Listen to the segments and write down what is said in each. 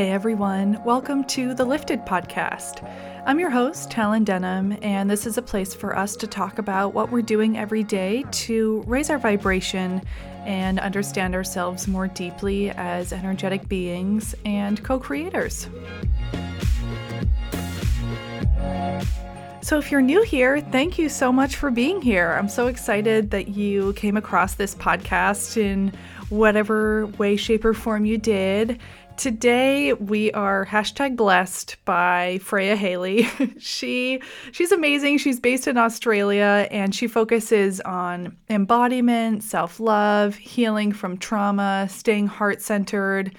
Hey everyone, welcome to the Lifted Podcast. I'm your host, Helen Denham, and this is a place for us to talk about what we're doing every day to raise our vibration and understand ourselves more deeply as energetic beings and co creators. So, if you're new here, thank you so much for being here. I'm so excited that you came across this podcast in whatever way, shape, or form you did. Today we are hashtag blessed by Freya Haley. she she's amazing. She's based in Australia and she focuses on embodiment, self-love, healing from trauma, staying heart-centered,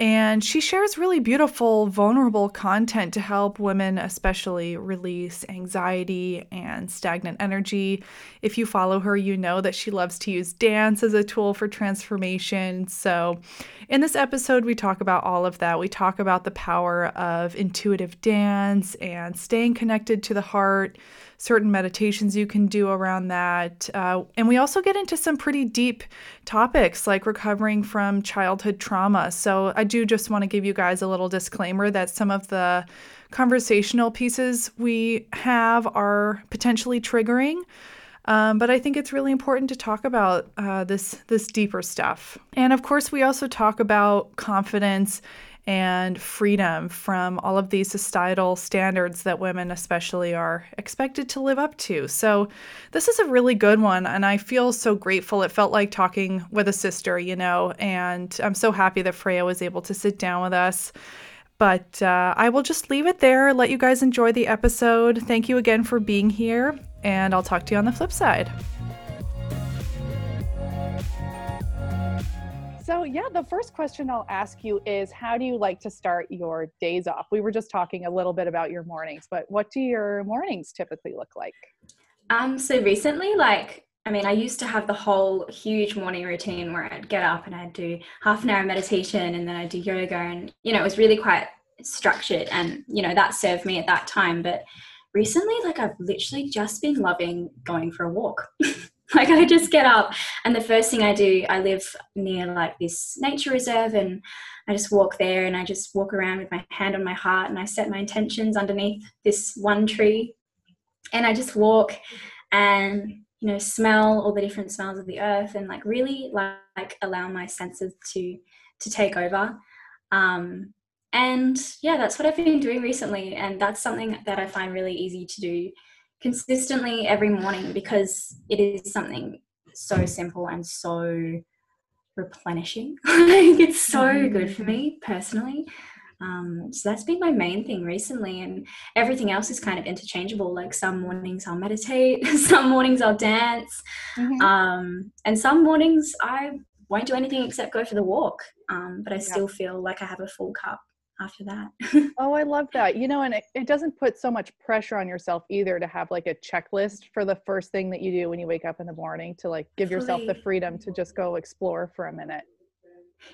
and she shares really beautiful, vulnerable content to help women, especially, release anxiety and stagnant energy. If you follow her, you know that she loves to use dance as a tool for transformation. So, in this episode, we talk about all of that. We talk about the power of intuitive dance and staying connected to the heart certain meditations you can do around that. Uh, and we also get into some pretty deep topics like recovering from childhood trauma. So I do just want to give you guys a little disclaimer that some of the conversational pieces we have are potentially triggering. Um, but I think it's really important to talk about uh, this this deeper stuff. And of course, we also talk about confidence and freedom from all of these societal standards that women, especially, are expected to live up to. So, this is a really good one, and I feel so grateful. It felt like talking with a sister, you know, and I'm so happy that Freya was able to sit down with us. But uh, I will just leave it there, let you guys enjoy the episode. Thank you again for being here, and I'll talk to you on the flip side. So, yeah, the first question I'll ask you is how do you like to start your days off? We were just talking a little bit about your mornings, but what do your mornings typically look like? Um, so recently, like, I mean, I used to have the whole huge morning routine where I'd get up and I'd do half an hour meditation and then I'd do yoga, and you know, it was really quite structured, and you know, that served me at that time. But recently, like, I've literally just been loving going for a walk. like I just get up and the first thing I do, I live near like this nature reserve and I just walk there and I just walk around with my hand on my heart and I set my intentions underneath this one tree and I just walk and you know smell all the different smells of the earth and like really like allow my senses to to take over. Um and yeah that's what I've been doing recently and that's something that I find really easy to do consistently every morning because it is something so simple and so replenishing. Like it's so good for me personally. Um, so that's been my main thing recently, and everything else is kind of interchangeable. Like some mornings I'll meditate, some mornings I'll dance, mm-hmm. um, and some mornings I won't do anything except go for the walk. Um, but I still yeah. feel like I have a full cup after that. oh, I love that. You know, and it, it, doesn't put so much pressure on yourself either to have like a checklist for the first thing that you do when you wake up in the morning to like give fully. yourself the freedom to just go explore for a minute.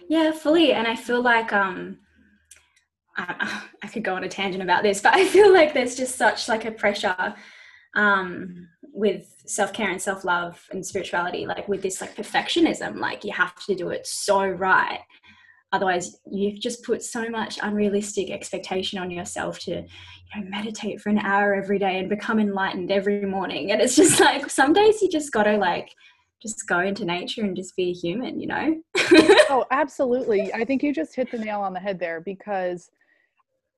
Yeah, fully. And I feel like um I, I could go on a tangent about this, but I feel like there's just such like a pressure um with self-care and self-love and spirituality like with this like perfectionism like you have to do it so right otherwise you've just put so much unrealistic expectation on yourself to you know meditate for an hour every day and become enlightened every morning. And it's just like some days you just gotta like just go into nature and just be a human you know? Oh absolutely. I think you just hit the nail on the head there because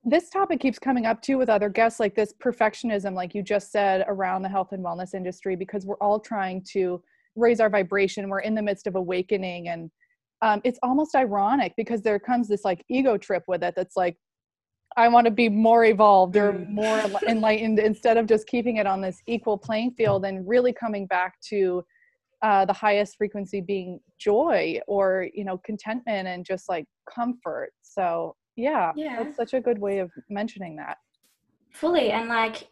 this topic keeps coming up too with other guests like this perfectionism like you just said around the health and wellness industry because we're all trying to raise our vibration. We're in the midst of awakening and um, it's almost ironic because there comes this like ego trip with it that's like i want to be more evolved or mm. more enlightened instead of just keeping it on this equal playing field and really coming back to uh, the highest frequency being joy or you know contentment and just like comfort. So yeah, yeah. that's such a good way of mentioning that. Fully and like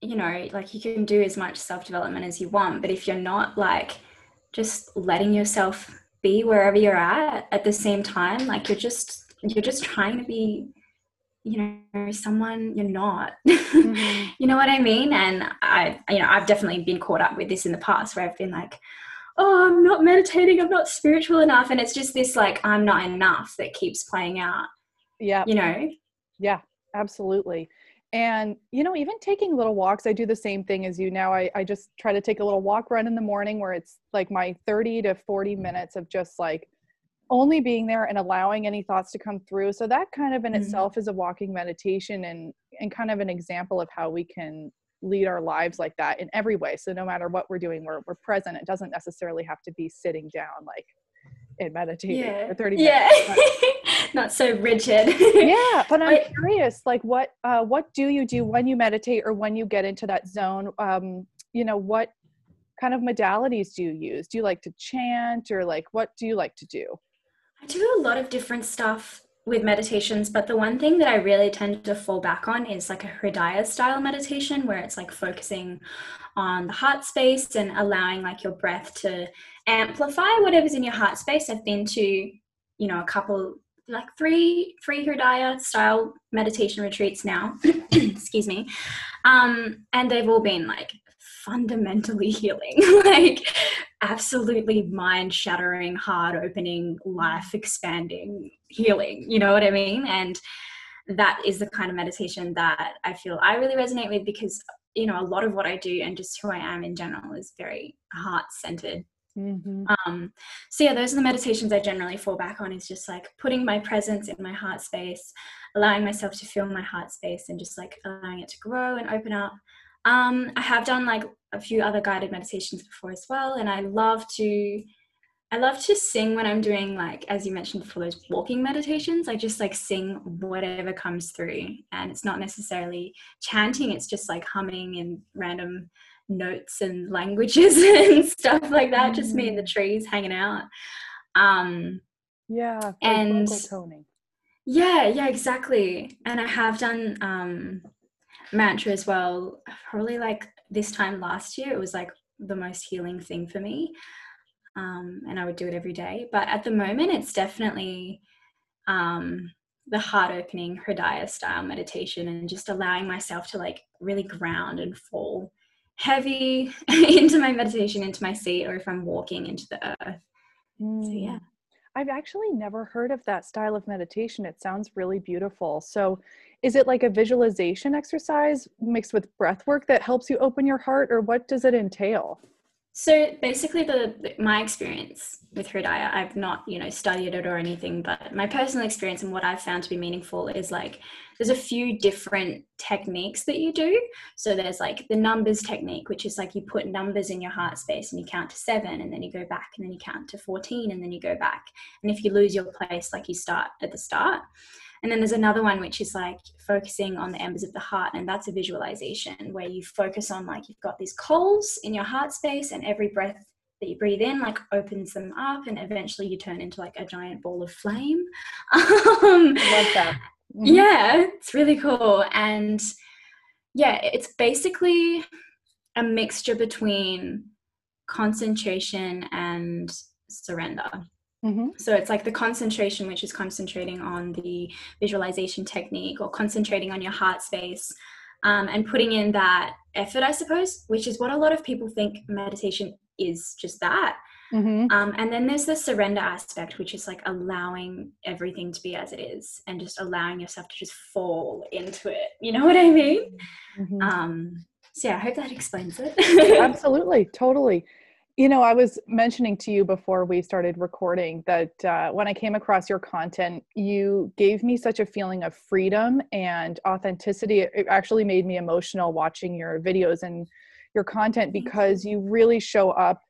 you know like you can do as much self-development as you want but if you're not like just letting yourself be wherever you're at at the same time like you're just you're just trying to be you know someone you're not mm-hmm. you know what i mean and i you know i've definitely been caught up with this in the past where i've been like oh i'm not meditating i'm not spiritual enough and it's just this like i'm not enough that keeps playing out Yeah. You know? Yeah, absolutely. And, you know, even taking little walks, I do the same thing as you now. I, I just try to take a little walk run in the morning where it's like my 30 to 40 minutes of just like only being there and allowing any thoughts to come through. So that kind of in mm-hmm. itself is a walking meditation and, and kind of an example of how we can lead our lives like that in every way. So no matter what we're doing, we're, we're present. It doesn't necessarily have to be sitting down like and meditating yeah. for 30 minutes. Yeah. Not so rigid. yeah. But I'm curious, like what uh, what do you do when you meditate or when you get into that zone? Um, you know, what kind of modalities do you use? Do you like to chant or like what do you like to do? I do a lot of different stuff with meditations, but the one thing that I really tend to fall back on is like a Hridaya style meditation where it's like focusing on the heart space and allowing like your breath to amplify whatever's in your heart space. I've been to, you know, a couple like three three Hridaya style meditation retreats now. Excuse me. Um, and they've all been like fundamentally healing, like absolutely mind shattering, heart opening, life expanding healing. You know what I mean? And that is the kind of meditation that I feel I really resonate with because, you know, a lot of what I do and just who I am in general is very heart centered. Mm-hmm. Um, so yeah, those are the meditations I generally fall back on is just like putting my presence in my heart space, allowing myself to feel my heart space and just like allowing it to grow and open up. Um, I have done like a few other guided meditations before as well, and I love to I love to sing when I'm doing like as you mentioned before those walking meditations. I just like sing whatever comes through, and it's not necessarily chanting. It's just like humming and random notes and languages and stuff like that. Mm. Just me and the mm. trees hanging out. Um, yeah, and yeah, yeah, exactly. And I have done um, mantra as well. Probably like this time last year, it was like the most healing thing for me. Um, and I would do it every day. But at the moment, it's definitely um, the heart opening Hridaya style meditation and just allowing myself to like really ground and fall heavy into my meditation, into my seat, or if I'm walking into the earth. Mm. So, yeah. I've actually never heard of that style of meditation. It sounds really beautiful. So, is it like a visualization exercise mixed with breath work that helps you open your heart, or what does it entail? So basically, the my experience with Hridaya, I've not you know studied it or anything, but my personal experience and what I've found to be meaningful is like there's a few different techniques that you do. So there's like the numbers technique, which is like you put numbers in your heart space and you count to seven, and then you go back, and then you count to fourteen, and then you go back. And if you lose your place, like you start at the start. And then there's another one which is like focusing on the embers of the heart, and that's a visualization where you focus on like you've got these coals in your heart space, and every breath that you breathe in like opens them up, and eventually you turn into like a giant ball of flame. um, Love that. Mm-hmm. Yeah, it's really cool. And yeah, it's basically a mixture between concentration and surrender. Mm-hmm. So it's like the concentration, which is concentrating on the visualization technique or concentrating on your heart space um, and putting in that effort, I suppose, which is what a lot of people think meditation is just that. Mm-hmm. Um, and then there's the surrender aspect, which is like allowing everything to be as it is and just allowing yourself to just fall into it. You know what I mean? Mm-hmm. Um, so, yeah, I hope that explains it. Absolutely, totally. You know, I was mentioning to you before we started recording that uh, when I came across your content, you gave me such a feeling of freedom and authenticity. It actually made me emotional watching your videos and your content because you. really show up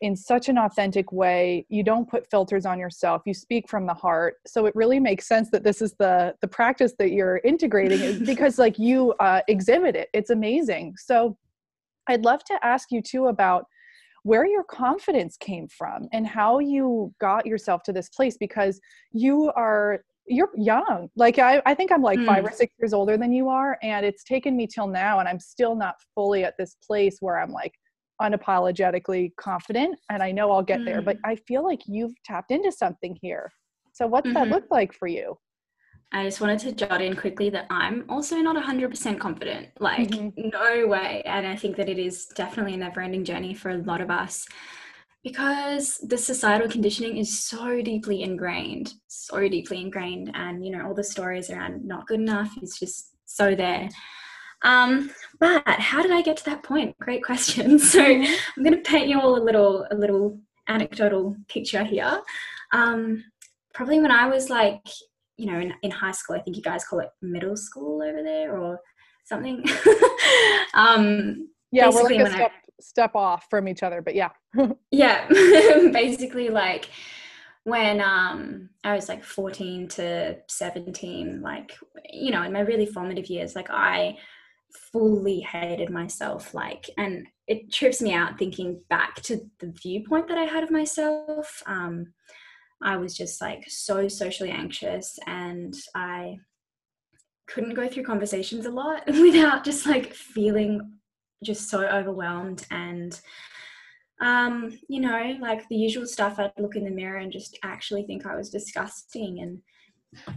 in such an authentic way. You don't put filters on yourself. You speak from the heart. So it really makes sense that this is the the practice that you're integrating because like you uh, exhibit it. It's amazing. So i'd love to ask you too about where your confidence came from and how you got yourself to this place because you are you're young like i, I think i'm like mm. five or six years older than you are and it's taken me till now and i'm still not fully at this place where i'm like unapologetically confident and i know i'll get mm. there but mm. i feel like you've tapped into something here so what's mm-hmm. that look like for you I just wanted to jot in quickly that I'm also not 100% confident. Like, mm-hmm. no way. And I think that it is definitely a never ending journey for a lot of us because the societal conditioning is so deeply ingrained, so deeply ingrained, and you know all the stories around not good enough is just so there. Um, but how did I get to that point? Great question. So mm-hmm. I'm going to paint you all a little a little anecdotal picture here. Um, probably when I was like, you know, in, in high school, I think you guys call it middle school over there or something. um, yeah, we're like a step, I, step off from each other, but yeah. yeah, basically like when um, I was like 14 to 17, like, you know, in my really formative years, like I fully hated myself. Like, and it trips me out thinking back to the viewpoint that I had of myself. Um, I was just like so socially anxious and I couldn't go through conversations a lot without just like feeling just so overwhelmed and um you know like the usual stuff i'd look in the mirror and just actually think i was disgusting and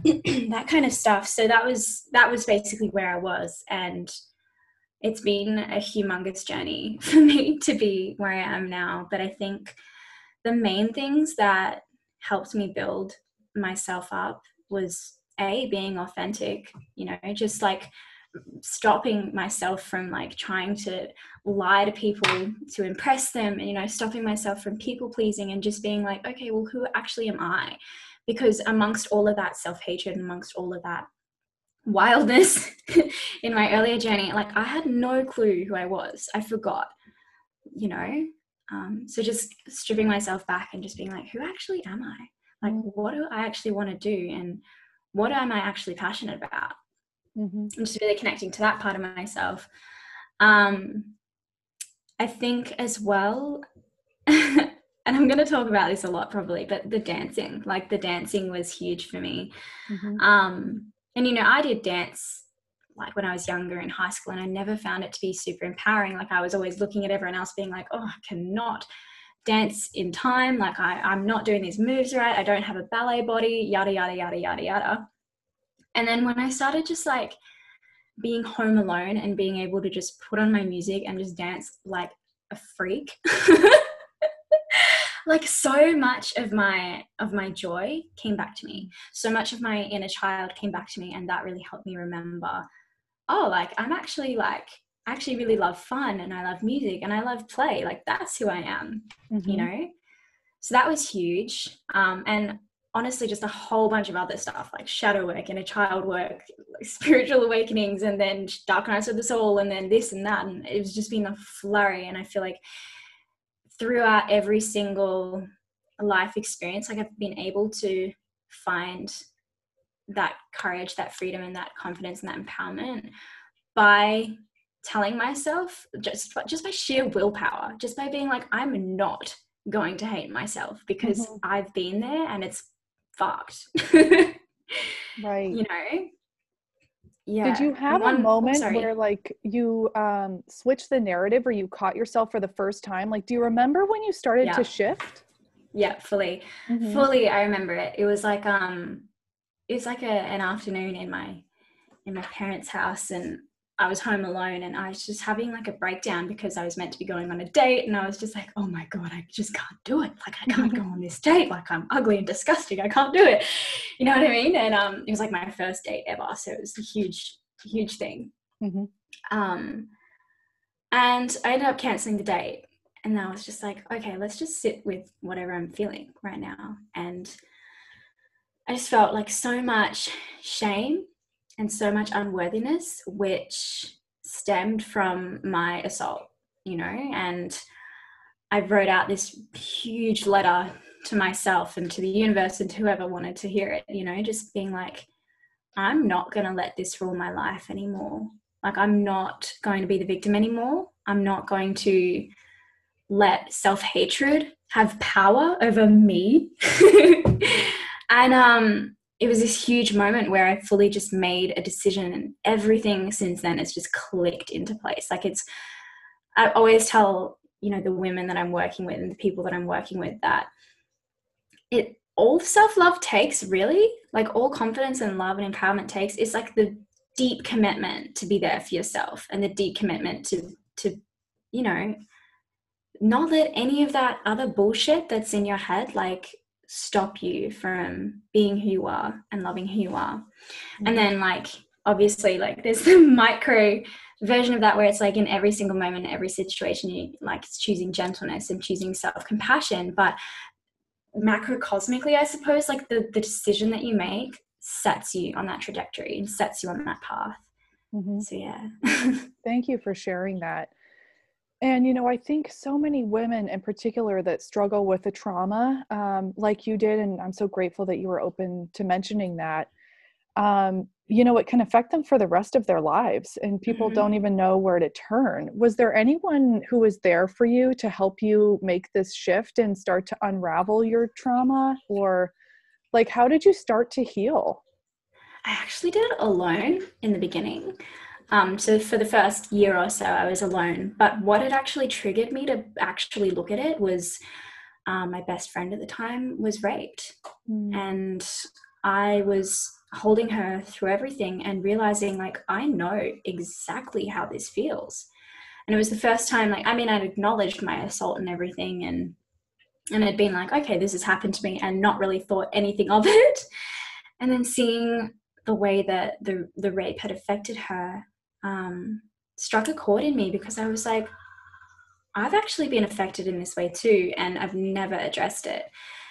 that kind of stuff. So that was that was basically where i was and it's been a humongous journey for me to be where i am now. But i think the main things that helped me build myself up was a being authentic you know just like stopping myself from like trying to lie to people to impress them and you know stopping myself from people pleasing and just being like okay well who actually am i? Because amongst all of that self-hatred amongst all of that wildness in my earlier journey like i had no clue who i was. I forgot you know um, so just stripping myself back and just being like who actually am i like mm. what do i actually want to do and what am i actually passionate about mm-hmm. and just really connecting to that part of myself um, i think as well and i'm going to talk about this a lot probably but the dancing like the dancing was huge for me mm-hmm. um, and you know i did dance like when i was younger in high school and i never found it to be super empowering. Like i was always looking at everyone else being like oh i cannot dance in time. Like I, i'm not doing these moves right. I don't have a ballet body yada yada yada yada yada. And then when I started just like being home alone and being able to just put on my music and just dance like a freak, like so much of my of my joy came back to me. So much of my inner child came back to me and that really helped me remember oh like I'm actually like I actually really love fun and I love music and I love play. Like that's who I am, mm-hmm. you know? So that was huge. Um, and honestly just a whole bunch of other stuff like shadow work and a child work like spiritual awakenings and then dark nights of the soul and then this and that and it's just been a flurry and i feel like throughout every single life experience like i've been able to find that courage that freedom and that confidence and that empowerment by telling myself just just by sheer willpower just by being like i'm not going to hate myself because mm-hmm. I've been there and it's fucked. right. You know? Yeah. Did you have One, a moment where like you um switched the narrative or you caught yourself for the first time? Like do you remember when you started yeah. to shift? Yeah, fully. Mm-hmm. Fully I remember it. It was like um it was like a, an afternoon in my in my parents' house and I was home alone and I was just having like a breakdown because I was meant to be going on a date and I was just like, oh my God, I just can't do it. Like I can't go on this date. Like I'm ugly and disgusting. I can't do it. You know what I mean? And um, it was like my first date ever. So it was a huge, huge thing. Mm-hmm. Um, and I ended up canceling the date. And I was just like, okay, let's just sit with whatever I'm feeling right now. And I just felt like so much shame and so much unworthiness, which stemmed from my assault, you know, and I wrote out this huge letter to myself and to the universe and to whoever wanted to hear it, you know, just being like, I'm not going to let this rule my life anymore. Like, I'm not going to be the victim anymore. I'm not going to let self hatred have power over me. and um, it was this huge moment where I fully just made a decision and everything since then has just clicked into place. Like it's I always tell, you know, the women that I'm working with and the people that I'm working with that it all self-love takes really, like all confidence and love and empowerment takes is like the deep commitment to be there for yourself and the deep commitment to to, you know, not let any of that other bullshit that's in your head like stop you from being who you are and loving who you are. Mm-hmm. And then like obviously like there's the micro version of that where it's like in every single moment, every situation, you like it's choosing gentleness and choosing self-compassion. But macrocosmically, I suppose, like the, the decision that you make sets you on that trajectory and sets you on that path. Mm-hmm. So yeah. Thank you for sharing that. And, you know, I think so many women in particular that struggle with the trauma, um, like you did, and I'm so grateful that you were open to mentioning that, um, you know, it can affect them for the rest of their lives, and people mm-hmm. don't even know where to turn. Was there anyone who was there for you to help you make this shift and start to unravel your trauma? Or, like, how did you start to heal? I actually did it alone in the beginning. Um, so for the first year or so, I was alone. But what had actually triggered me to actually look at it was um, my best friend at the time was raped, mm. and I was holding her through everything and realizing like I know exactly how this feels. And it was the first time like I mean I'd acknowledged my assault and everything and and I'd been like, okay, this has happened to me and not really thought anything of it. And then seeing the way that the the rape had affected her um, struck a chord in me because I was like, I've actually been affected in this way too, and I've never addressed it.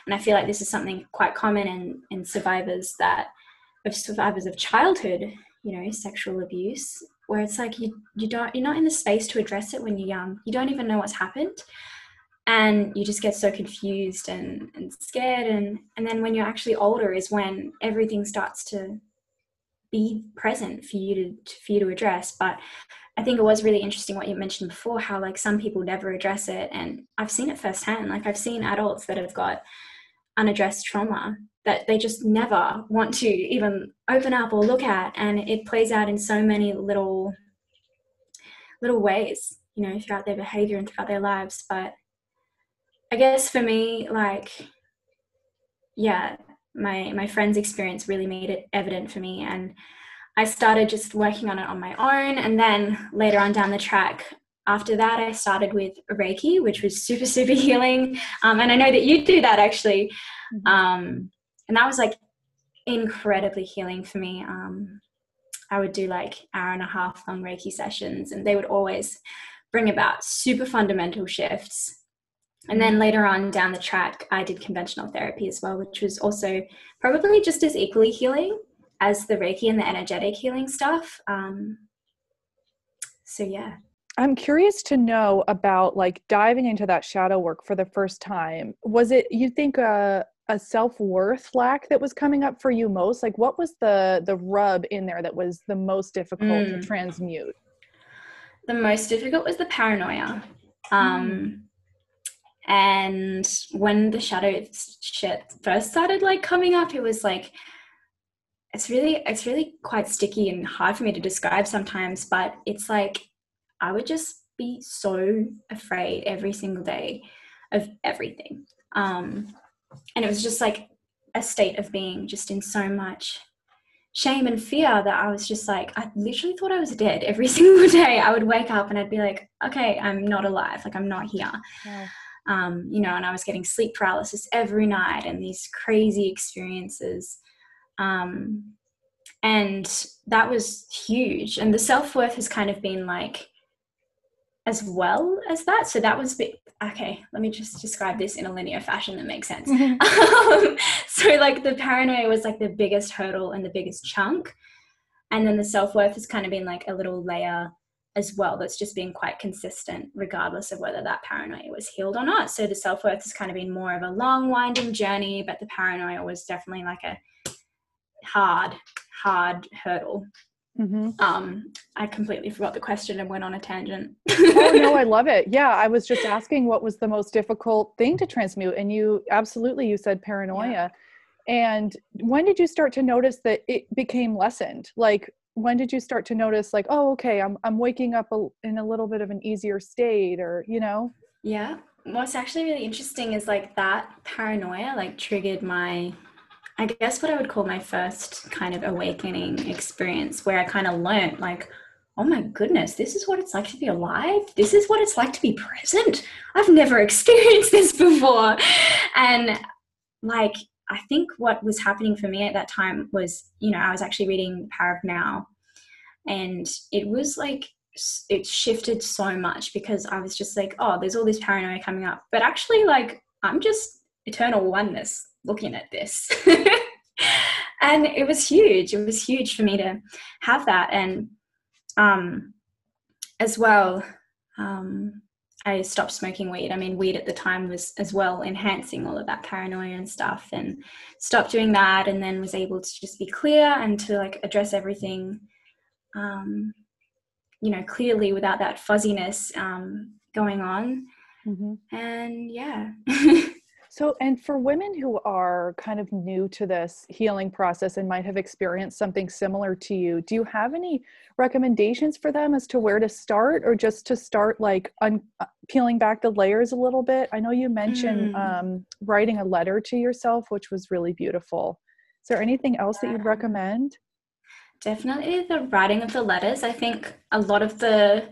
And I feel like this is something quite common in, in survivors that of survivors of childhood, you know, sexual abuse, where it's like you you don't you're not in the space to address it when you're young. You don't even know what's happened. And you just get so confused and, and scared and and then when you're actually older is when everything starts to be present for you to for you to address. But i think it was really interesting what you mentioned before how like some people never address it. And i've seen it firsthand. Like i've seen adults that have got unaddressed trauma that they just never want to even open up or look at. And it plays out in so many little little ways you know throughout their behavior and throughout their lives. But i guess for me like yeah my my friend's experience really made it evident for me and i started just working on it on my own and then later on down the track after that i started with reiki which was super super healing. Um, and i know that you do that actually. Mm-hmm. um, and that was like incredibly healing for me. Um, i would do like hour and a half long reiki sessions and they would always bring about super fundamental shifts and then later on down the track, I did conventional therapy as well, which was also probably just as equally healing as the Reiki and the energetic healing stuff. Um, so, yeah. I'm curious to know about like diving into that shadow work for the first time. Was it, you think, a, a self-worth lack that was coming up for you most like what was the the rub in there that was the most difficult mm. to transmute the most difficult was the paranoia um mm and when the shadow shit first started like coming up it was like it's really it's really quite sticky and hard for me to describe sometimes but it's like i would just be so afraid every single day of everything um and it was just like a state of being just in so much shame and fear that I was just like, I literally thought I was dead every single day. I would wake up and I'd be like, okay, I'm not alive. Like, I'm not here. Yeah um, you know, and I was getting sleep paralysis every night and these crazy experiences. Um, and that was huge. And the self worth has kind of been like, as well as that. So that was a bit, okay. Let me just describe this in a linear fashion that makes sense. Um, so, like, the paranoia was like the biggest hurdle and the biggest chunk. And then the self worth has kind of been like a little layer as well that's just been quite consistent regardless of whether that paranoia was healed or not. So the self-worth has kind of been more of a long winding journey but the paranoia was definitely like a hard hard hurdle. Mm-hmm. um i completely forgot the question and went on a tangent. Oh no i love it. Yeah i was just asking what was the most difficult thing to transmute and you absolutely you said paranoia. Yeah. and when did you start to notice that it became lessened? Like when did you start to notice like oh okay i'm i'm waking up a, in a little bit of an easier state or you know yeah what's actually really interesting is like that paranoia like triggered my i guess what i would call my first kind of awakening experience where i kind of learned like oh my goodness, this is what it's like to be alive. This is what it's like to be present. I've never experienced this before. And like, I think what was happening for me at that time was, you know, I was actually reading Power of Now, and it was like, it shifted so much because I was just like, oh, there's all this paranoia coming up. But actually, like, I'm just eternal oneness looking at this. and it was huge. It was huge for me to have that. And um, as well, um, I stopped smoking weed. I mean, weed at the time was as well enhancing all of that paranoia and stuff, and stopped doing that, and then was able to just be clear and to like address everything, um, you know, clearly without that fuzziness um, going on. Mm-hmm. And yeah. So, and for women who are kind of new to this healing process and might have experienced something similar to you, do you have any recommendations for them as to where to start or just to start like un- uh, peeling back the layers a little bit? I know you mentioned mm. um, writing a letter to yourself, which was really beautiful. Is there anything else that you'd recommend? Definitely the writing of the letters. I think a lot of the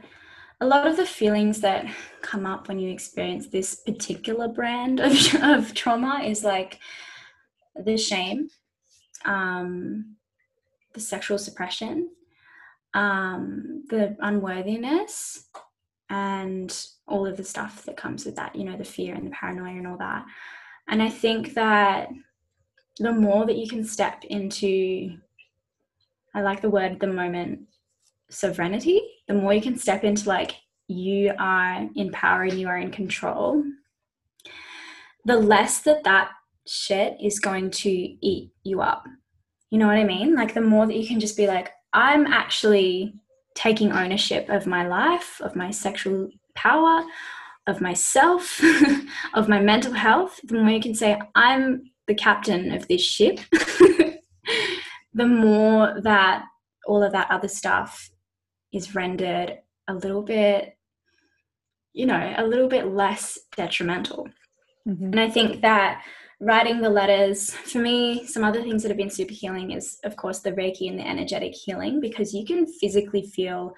a lot of the feelings that come up when you experience this particular brand of, of trauma is like the shame, um, the sexual suppression, um, the unworthiness, and all of the stuff that comes with that, you know, the fear and the paranoia and all that. And I think that the more that you can step into, I like the word the moment sovereignty, the more you can step into like you are in power and you are in control, the less that that shit is going to eat you up. You know what I mean? Like the more that you can just be like, I'm actually taking ownership of my life, of my sexual power, of myself, of my mental health, the more you can say, I'm the captain of this ship, the more that all of that other stuff is rendered a little bit, you know, a little bit less detrimental. Mm-hmm. And I think that writing the letters, for me, some other things that have been super healing is, of course, the Reiki and the energetic healing, because you can physically feel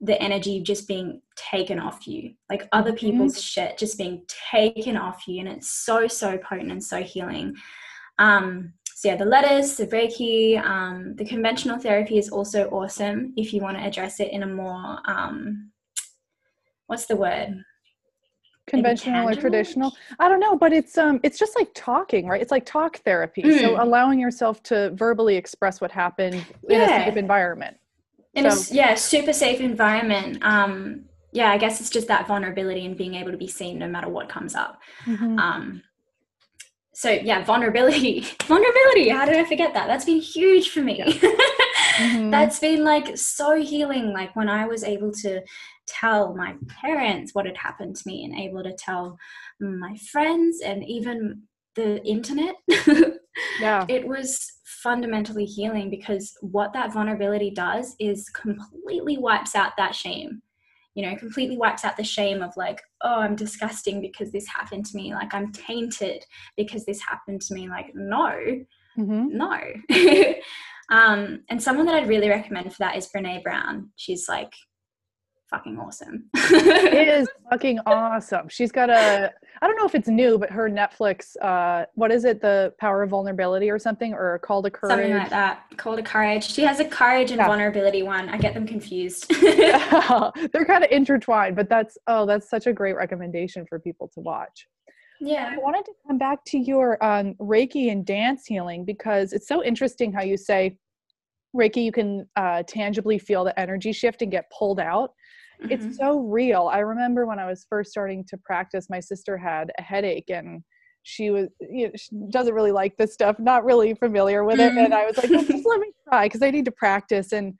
the energy just being taken off you, like other mm-hmm. people's mm-hmm. shit just being taken off you. And it's so, so potent and so healing. Um, so yeah, the letters, the Reiki, um, the conventional therapy is also awesome if you want to address it in a more um, what's the word? conventional or traditional i don't know but it's um it's just like talking right it's like talk therapy mm. so allowing yourself to verbally express what happened yeah. in a safe environment in so. a yeah super safe environment um yeah i guess it's just that vulnerability and being able to be seen no matter what comes up mm-hmm. um so yeah vulnerability. Vulnerability how did i forget that? That's been huge for me. Yeah. mm-hmm. that's been like so healing like when i was able to tell my parents what had happened to me and able to tell my friends and even the internet. Yeah. It was fundamentally healing because what that vulnerability does is completely wipes out that shame you know completely wipes out the shame of like oh i'm disgusting because this happened to me like i'm tainted because this happened to me like no mm-hmm. no um and someone that i'd really recommend for that is Brené Brown she's like fucking awesome. it is fucking awesome. She's got a I don't know if it's new, but her Netflix uh what is it, the power of vulnerability or something, or call to courage. Something like that. Call to courage. She has a courage and yeah. vulnerability one. I get them confused. They're kind of intertwined, but that's oh, that's such a great recommendation for people to watch. Yeah. I wanted to come back to your um, Reiki and dance healing because it's so interesting how you say Reiki, you can uh, tangibly feel the energy shift and get pulled out. Mm-hmm. It's so real. I remember when I was first starting to practice, my sister had a headache and she was you know, she doesn't really like this stuff, not really familiar with it. Mm-hmm. And I was like, well, just let me try because I need to practice. And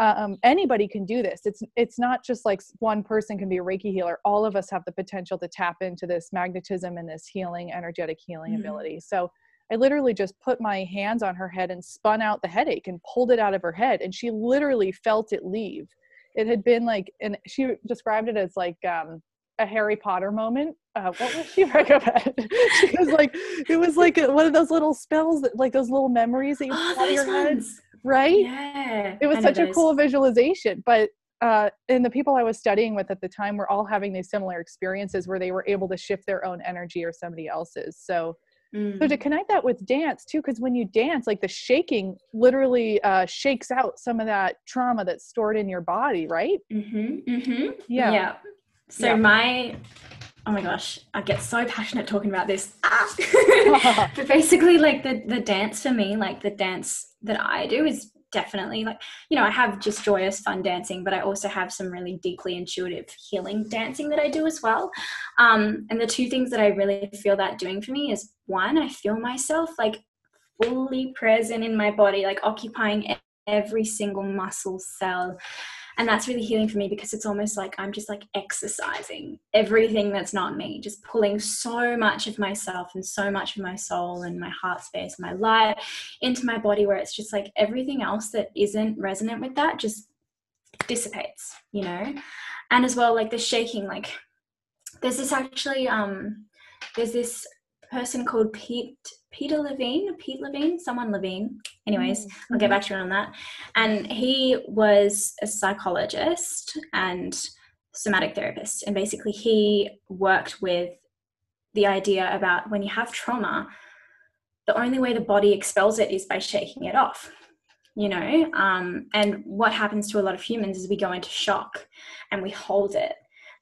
um, anybody can do this. It's it's not just like one person can be a Reiki healer. All of us have the potential to tap into this magnetism and this healing, energetic healing mm-hmm. ability. So I literally just put my hands on her head and spun out the headache and pulled it out of her head, and she literally felt it leave it had been like and she described it as like um a Harry Potter moment. Uh, what was she recommend? she was like, it was like one of those little spells that, like those little memories that you oh, put out of your head, right? Yeah, it was such a cool visualization. But uh, and the people I was studying with at the time were all having these similar experiences where they were able to shift their own energy or somebody else's. So, mm. so to mm. connect that with dance too, because when you dance, like the shaking literally uh, shakes out some of that trauma that's stored in your body, right? Mm-hmm. Mm-hmm. Yeah. Yeah. So yeah. my oh my gosh, I get so passionate talking about this. Ah. but basically, like the the dance for me, like the dance that I do is definitely like you know I have just joyous fun dancing, but I also have some really deeply intuitive healing dancing that I do as well. Um, and the two things that I really feel that doing for me is one, I feel myself like fully present in my body, like occupying every single muscle cell and that's really healing for me because it's almost like i'm just like exercising everything that's not me just pulling so much of myself and so much of my soul and my heart space my light into my body where it's just like everything else that isn't resonant with that just dissipates you know? And as well like the shaking like there's this actually um there's this person called Pete Peter Levine, Pete Levine, someone Levine. Anyways, mm-hmm. I'll get back to you on that. And he was a psychologist and somatic therapist. And basically, he worked with the idea about when you have trauma, the only way the body expels it is by shaking it off. You know, um, and what happens to a lot of humans is we go into shock and we hold it,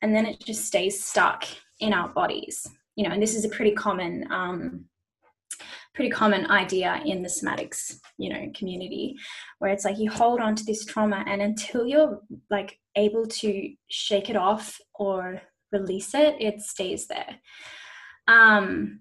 and then it just stays stuck in our bodies. You know, and this is a pretty common um, pretty common idea in the somatics you know community where it's like you hold on to this trauma and until you're like able to shake it off or release it it stays there um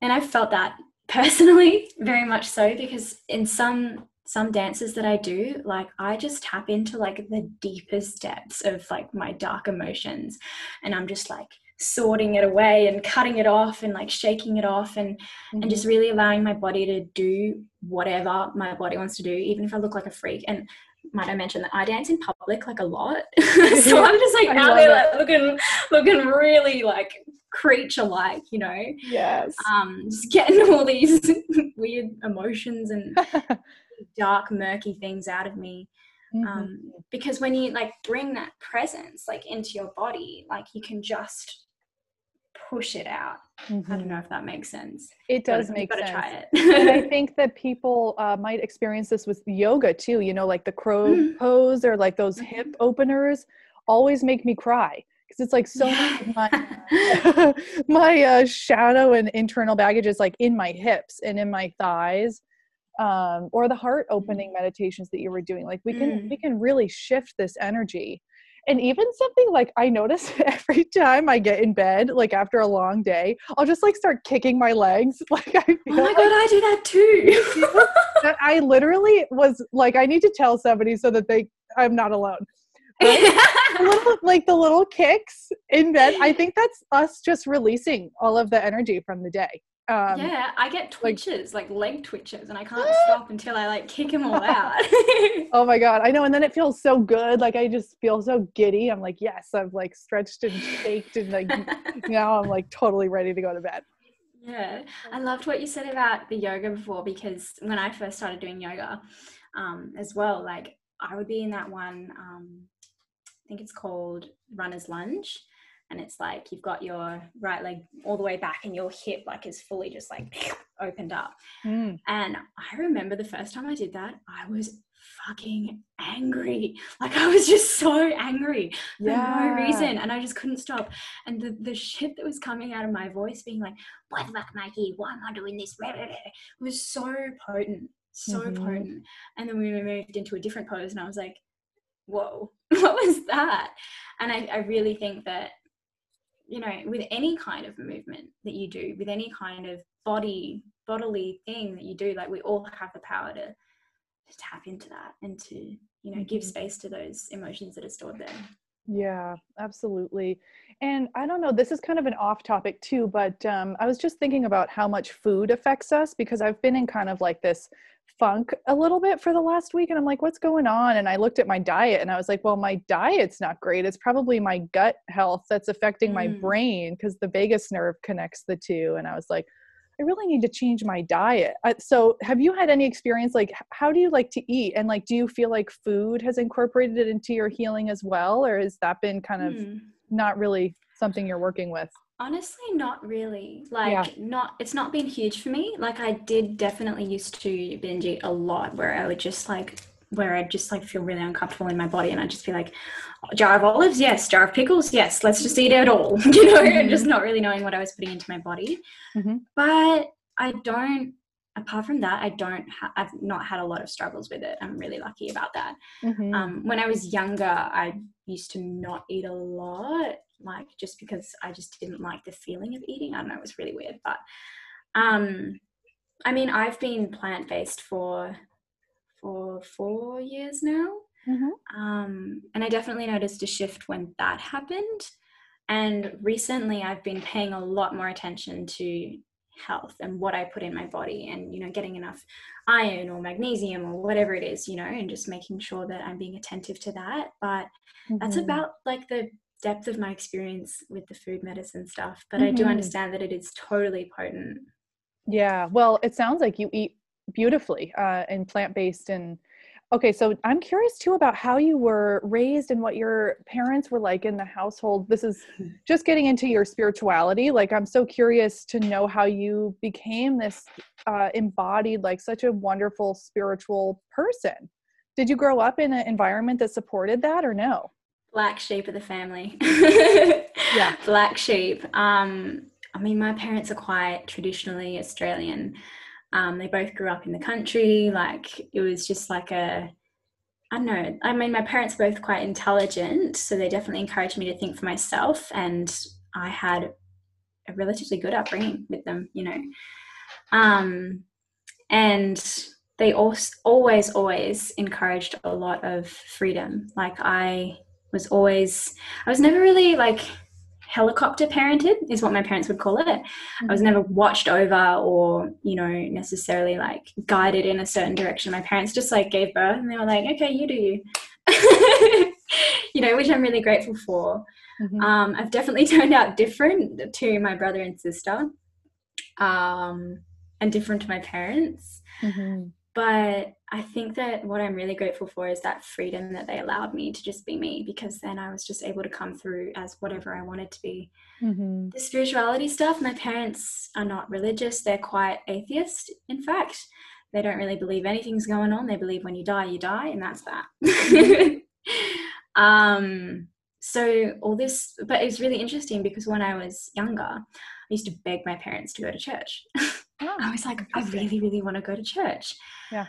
and i've felt that personally very much so because in some some dances that I do, like I just tap into like the deepest depths of like my dark emotions. And I'm just like sorting it away and cutting it off and like shaking it off and mm-hmm. and just mm-hmm. really allowing my body to do whatever my body wants to do even if i look like a freak and might I mention that I dance in public like a lot, so I'm just like out there like, looking, looking really like creature like, you know. Yes. Um, just getting all these weird emotions and dark, murky things out of me. Mm-hmm. Um, because when you like bring that presence like into your body, like you can just push it out. Mm-hmm. I don't know mm-hmm. if that makes sense. It does but, make sense. Try it. and I think that people uh, might experience this with yoga too. You know, like the crow mm-hmm. pose or like those hip mm-hmm. openers always make me cry because it's like so yeah. my my uh, shadow and internal baggage is like in my hips and in my thighs um, or the heart opening meditations that you were doing like we can mm. we can really shift this energy and even something like I notice every time I get in bed, like after a long day, I'll just like start kicking my legs. Like I oh feel Oh my like, god, I do that too. I literally was like, I need to tell somebody so that they I'm not alone. little, like the little kicks in bed. I think that's us just releasing all of the energy from the day. Um, yeah, I get twitches, like, like leg twitches, and I can't stop until I like kick them all out. oh my god, I know, and then it feels so good. Like I just feel so giddy. I'm like, yes, I've like stretched and shaked, and like now I'm like totally ready to go to bed. Yeah, I loved what you said about the yoga before because when I first started doing yoga, um, as well, like I would be in that one. Um, I think it's called runner's lunge and it's like you've got your right leg all the way back and your hip like is fully just like opened up. Mm. and i remember the first time i did that i was fucking angry. Like i was just so angry for yeah. no reason and i just couldn't stop. And the, the shit that was coming out of my voice being like why the fuck am i here why am i doing this? It was so potent so mm-hmm. potent. And then we moved into a different pose and i was like whoa what was that? And I, I really think that you know with any kind of movement that you do with any kind of body bodily thing that you do like we all have the power to, to tap into that and to you know mm-hmm. give space to those emotions that are stored there yeah absolutely. And i don't know this is kind of an off topic too but um, i was just thinking about how much food affects us because i've been in kind of like this funk a little bit for the last week and I'm like what's going on? And I looked at my diet and I was like well my diet's not great. It's probably my gut health that's affecting mm. my brain because the vagus nerve connects the two. And I was like I really need to change my diet. so, have you had any experience like how do you like to eat and like do you feel like food has incorporated it into your healing as well or has that been kind of hmm. not really something you're working with? Honestly, not really. Like yeah. not it's not been huge for me. Like I did definitely used to binge eat a lot where I would just like where I'd just like feel really uncomfortable in my body and I'd just be like, jar of olives, yes, jar of pickles, yes, let's just eat it all. you know, mm-hmm. just not really knowing what I was putting into my body. Mm-hmm. But I don't apart from that, I don't ha- I've not had a lot of struggles with it. I'm really lucky about that. Mm-hmm. Um, when I was younger, I used to not eat a lot, like just because I just didn't like the feeling of eating. I don't know, it was really weird. But um I mean, I've been plant based for for four years now. Mm-hmm. Um, and I definitely noticed a shift when that happened. And recently, I've been paying a lot more attention to health and what I put in my body and, you know, getting enough iron or magnesium or whatever it is, you know, and just making sure that I'm being attentive to that. But mm-hmm. that's about like the depth of my experience with the food medicine stuff. But mm-hmm. I do mm-hmm. understand that it is totally potent. Yeah. Well, it sounds like you eat beautifully uh, and plant based and okay so i'm curious too about how you were raised and what your parents were like in the household. This is just getting into your spirituality. Like i'm so curious to know how you became this uh, embodied like such a wonderful spiritual person. Did you grow up in an environment that supported that or no? Black sheep of the family. Yeah. Black sheep. Um i mean my parents are quite traditionally australian um, they both grew up in the country. Like it was just like a, I don't know. I mean, my parents are both quite intelligent, so they definitely encouraged me to think for myself. And I had a relatively good upbringing with them, you know. Um, and they also always, always encouraged a lot of freedom. Like I was always, I was never really like helicopter parented is what my parents would call it mm-hmm. i was mm-hmm. never watched over or you know necessarily like guided in a certain direction my parents just like gave birth and they were like okay you do you you know which i'm really grateful for mm-hmm. um, i've definitely turned out different to my brother and sister um, and different to my parents mm-hmm but I think that what I'm really grateful for is that freedom that they allowed me to just be me because then I was just able to come through as whatever I wanted to be. Mm-hmm. The spirituality stuff, my parents are not religious, they're quite atheist, in fact. They don't really believe anything's going on. They believe when you die, you die, and that's that. um, so all this, but it's really interesting because when I was younger, I used to beg my parents to go to church. Oh, I was like, I really, really want to go to church. Yeah.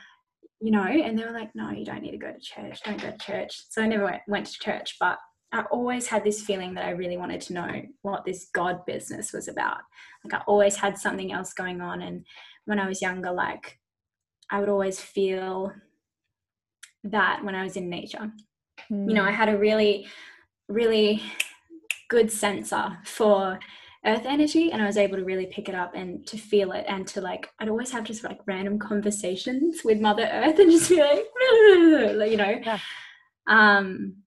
You know, and they were like, no, you don't need to go to church. Don't go to church. So I never went, went to church, but I always had this feeling that I really wanted to know what this God business was about. Like I always had something else going on. And when I was younger, like I would always feel that when I was in nature. Mm. You know, I hmm. had a really, really good sensor for earth energy and I was able to really pick it up and to feel it and to like I'd always have just like random conversations with Mother Earth and just be like, you know. Yeah. Um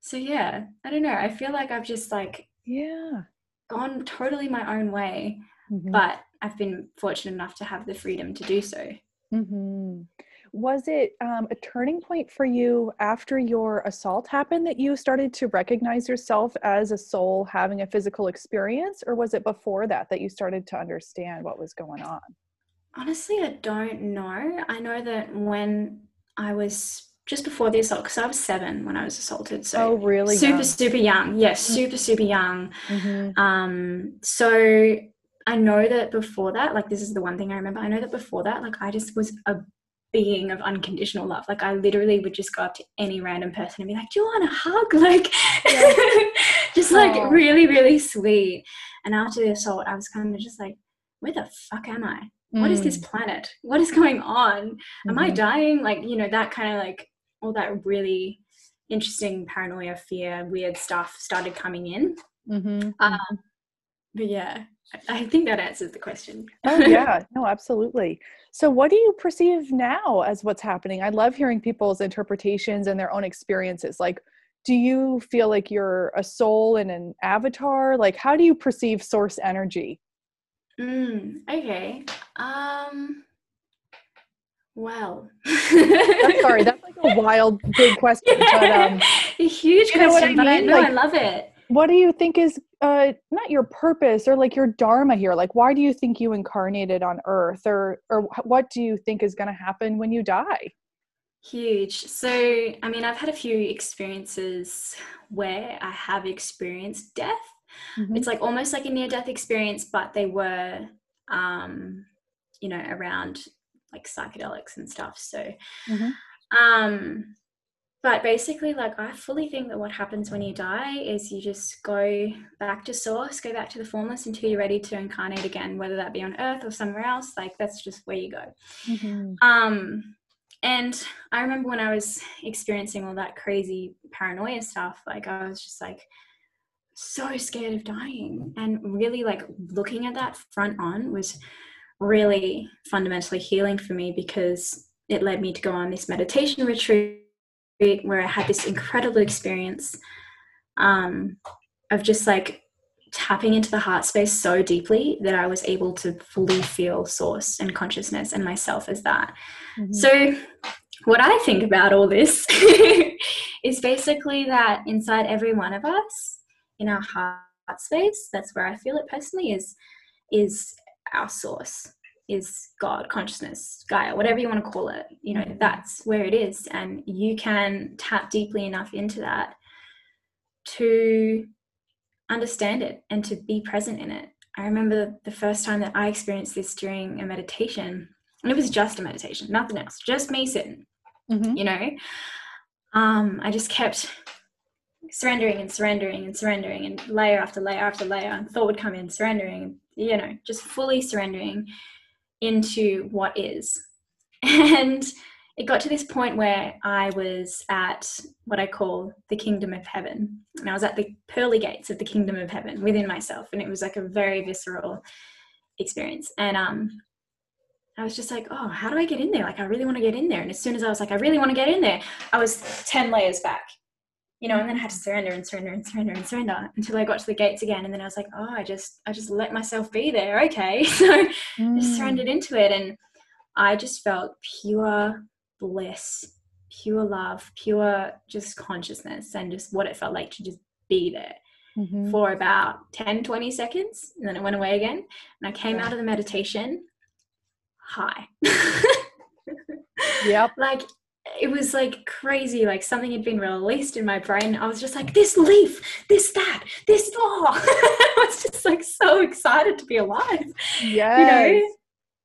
so yeah, I don't know. I feel like I've just like yeah gone totally my own way, mm-hmm. but I've been fortunate enough to have the freedom to do so. Mm-hmm was it um, a turning point for you after your assault happened that you started to recognize yourself as a soul having a physical experience or was it before that that you started to understand what was going on honestly i don't know i know that when i was just before the assault because i was seven when i was assaulted so oh really super young. super young yes mm-hmm. super super young mm-hmm. um so I know that before that, like this is the one thing I remember. I know that before that, like I just was a being of unconditional love. Like I literally would just go up to any random person and be like, "Do you want a hug?" Like, yeah. just like oh. really, really sweet. And after the assault, I was kind of just like, "Where the fuck am I? Mm. What is this mm. planet? What is going on? Am mm-hmm. I dying?" Like, you know, that kind of like all that really interesting paranoia, fear, weird stuff started coming in. Mm-hmm. Um, but yeah, I think that answers the question. oh yeah, no, absolutely. So what do you perceive now as what's happening? I love hearing people's interpretations and their own experiences. Like, do you feel like you're a soul and an avatar? Like, how do you perceive source energy? Mm, okay. Um. Well, I'm sorry, that's like a wild, big question. But um, a huge you know I question, but I mean? know I love it. What do you think is uh, not your purpose or like your dharma here? Like, why do you think you incarnated on Earth, or or what do you think is going to happen when you die? Huge. So, I mean, I've had a few experiences where I have experienced death. Mhm. It's like almost like a near death experience, but they were, um, you know, around like psychedelics and stuff. So, Mhm. um, but basically, like, I fully think that what happens when you die is you just go back to source, go back to the formless until you're ready to incarnate again, whether that be on earth or somewhere else. Like, that's just where you go. Mhm. Um, and I remember when I was experiencing all that crazy paranoia stuff, like I was just like so scared of dying. And really like looking at that front on was really fundamentally healing for me because it led me to go on this meditation retreat where I had this incredible experience um, of just like tapping into the heart space so deeply that I was able to fully feel source and consciousness and myself as that. Mhm. So, what I think about all this is basically that inside every one of us, in our heart space, that's where I feel it personally is, is our source, is God, consciousness, Gaia, whatever you want to call it. You know, Mhm. that's where it is, and you can tap deeply enough into that to understand it and to be present in it. I remember the first time that I experienced this during a meditation, and it was just a meditation, nothing else, just me sitting, Mhm. you know. Um, I just kept surrendering and surrendering and surrendering and layer after layer after layer, and thought would come in, surrendering, you know, just fully surrendering into what is. And it got to this point where I was at what I call the kingdom of heaven. And I was at the pearly gates of the kingdom of heaven within myself. And it was like a very visceral experience. And um, I was just like, oh, how do I get in there? Like, I really want to get in there. And as soon as I was like, I really want to get in there, I was 10 layers back, you know, and then I had to surrender and surrender and surrender and surrender until I got to the gates again. And then I was like, oh, I just, I just let myself be there. Okay. So just Mm. surrendered into it and i just felt pure bliss pure love pure just consciousness and just what it felt like to just be there Mhm. for about 10 20 seconds and then it went away again and i came out of the meditation high Yep. like it was like crazy like something had been released in my brain i was just like this leaf this that this oh i was just like so excited to be alive yeah you know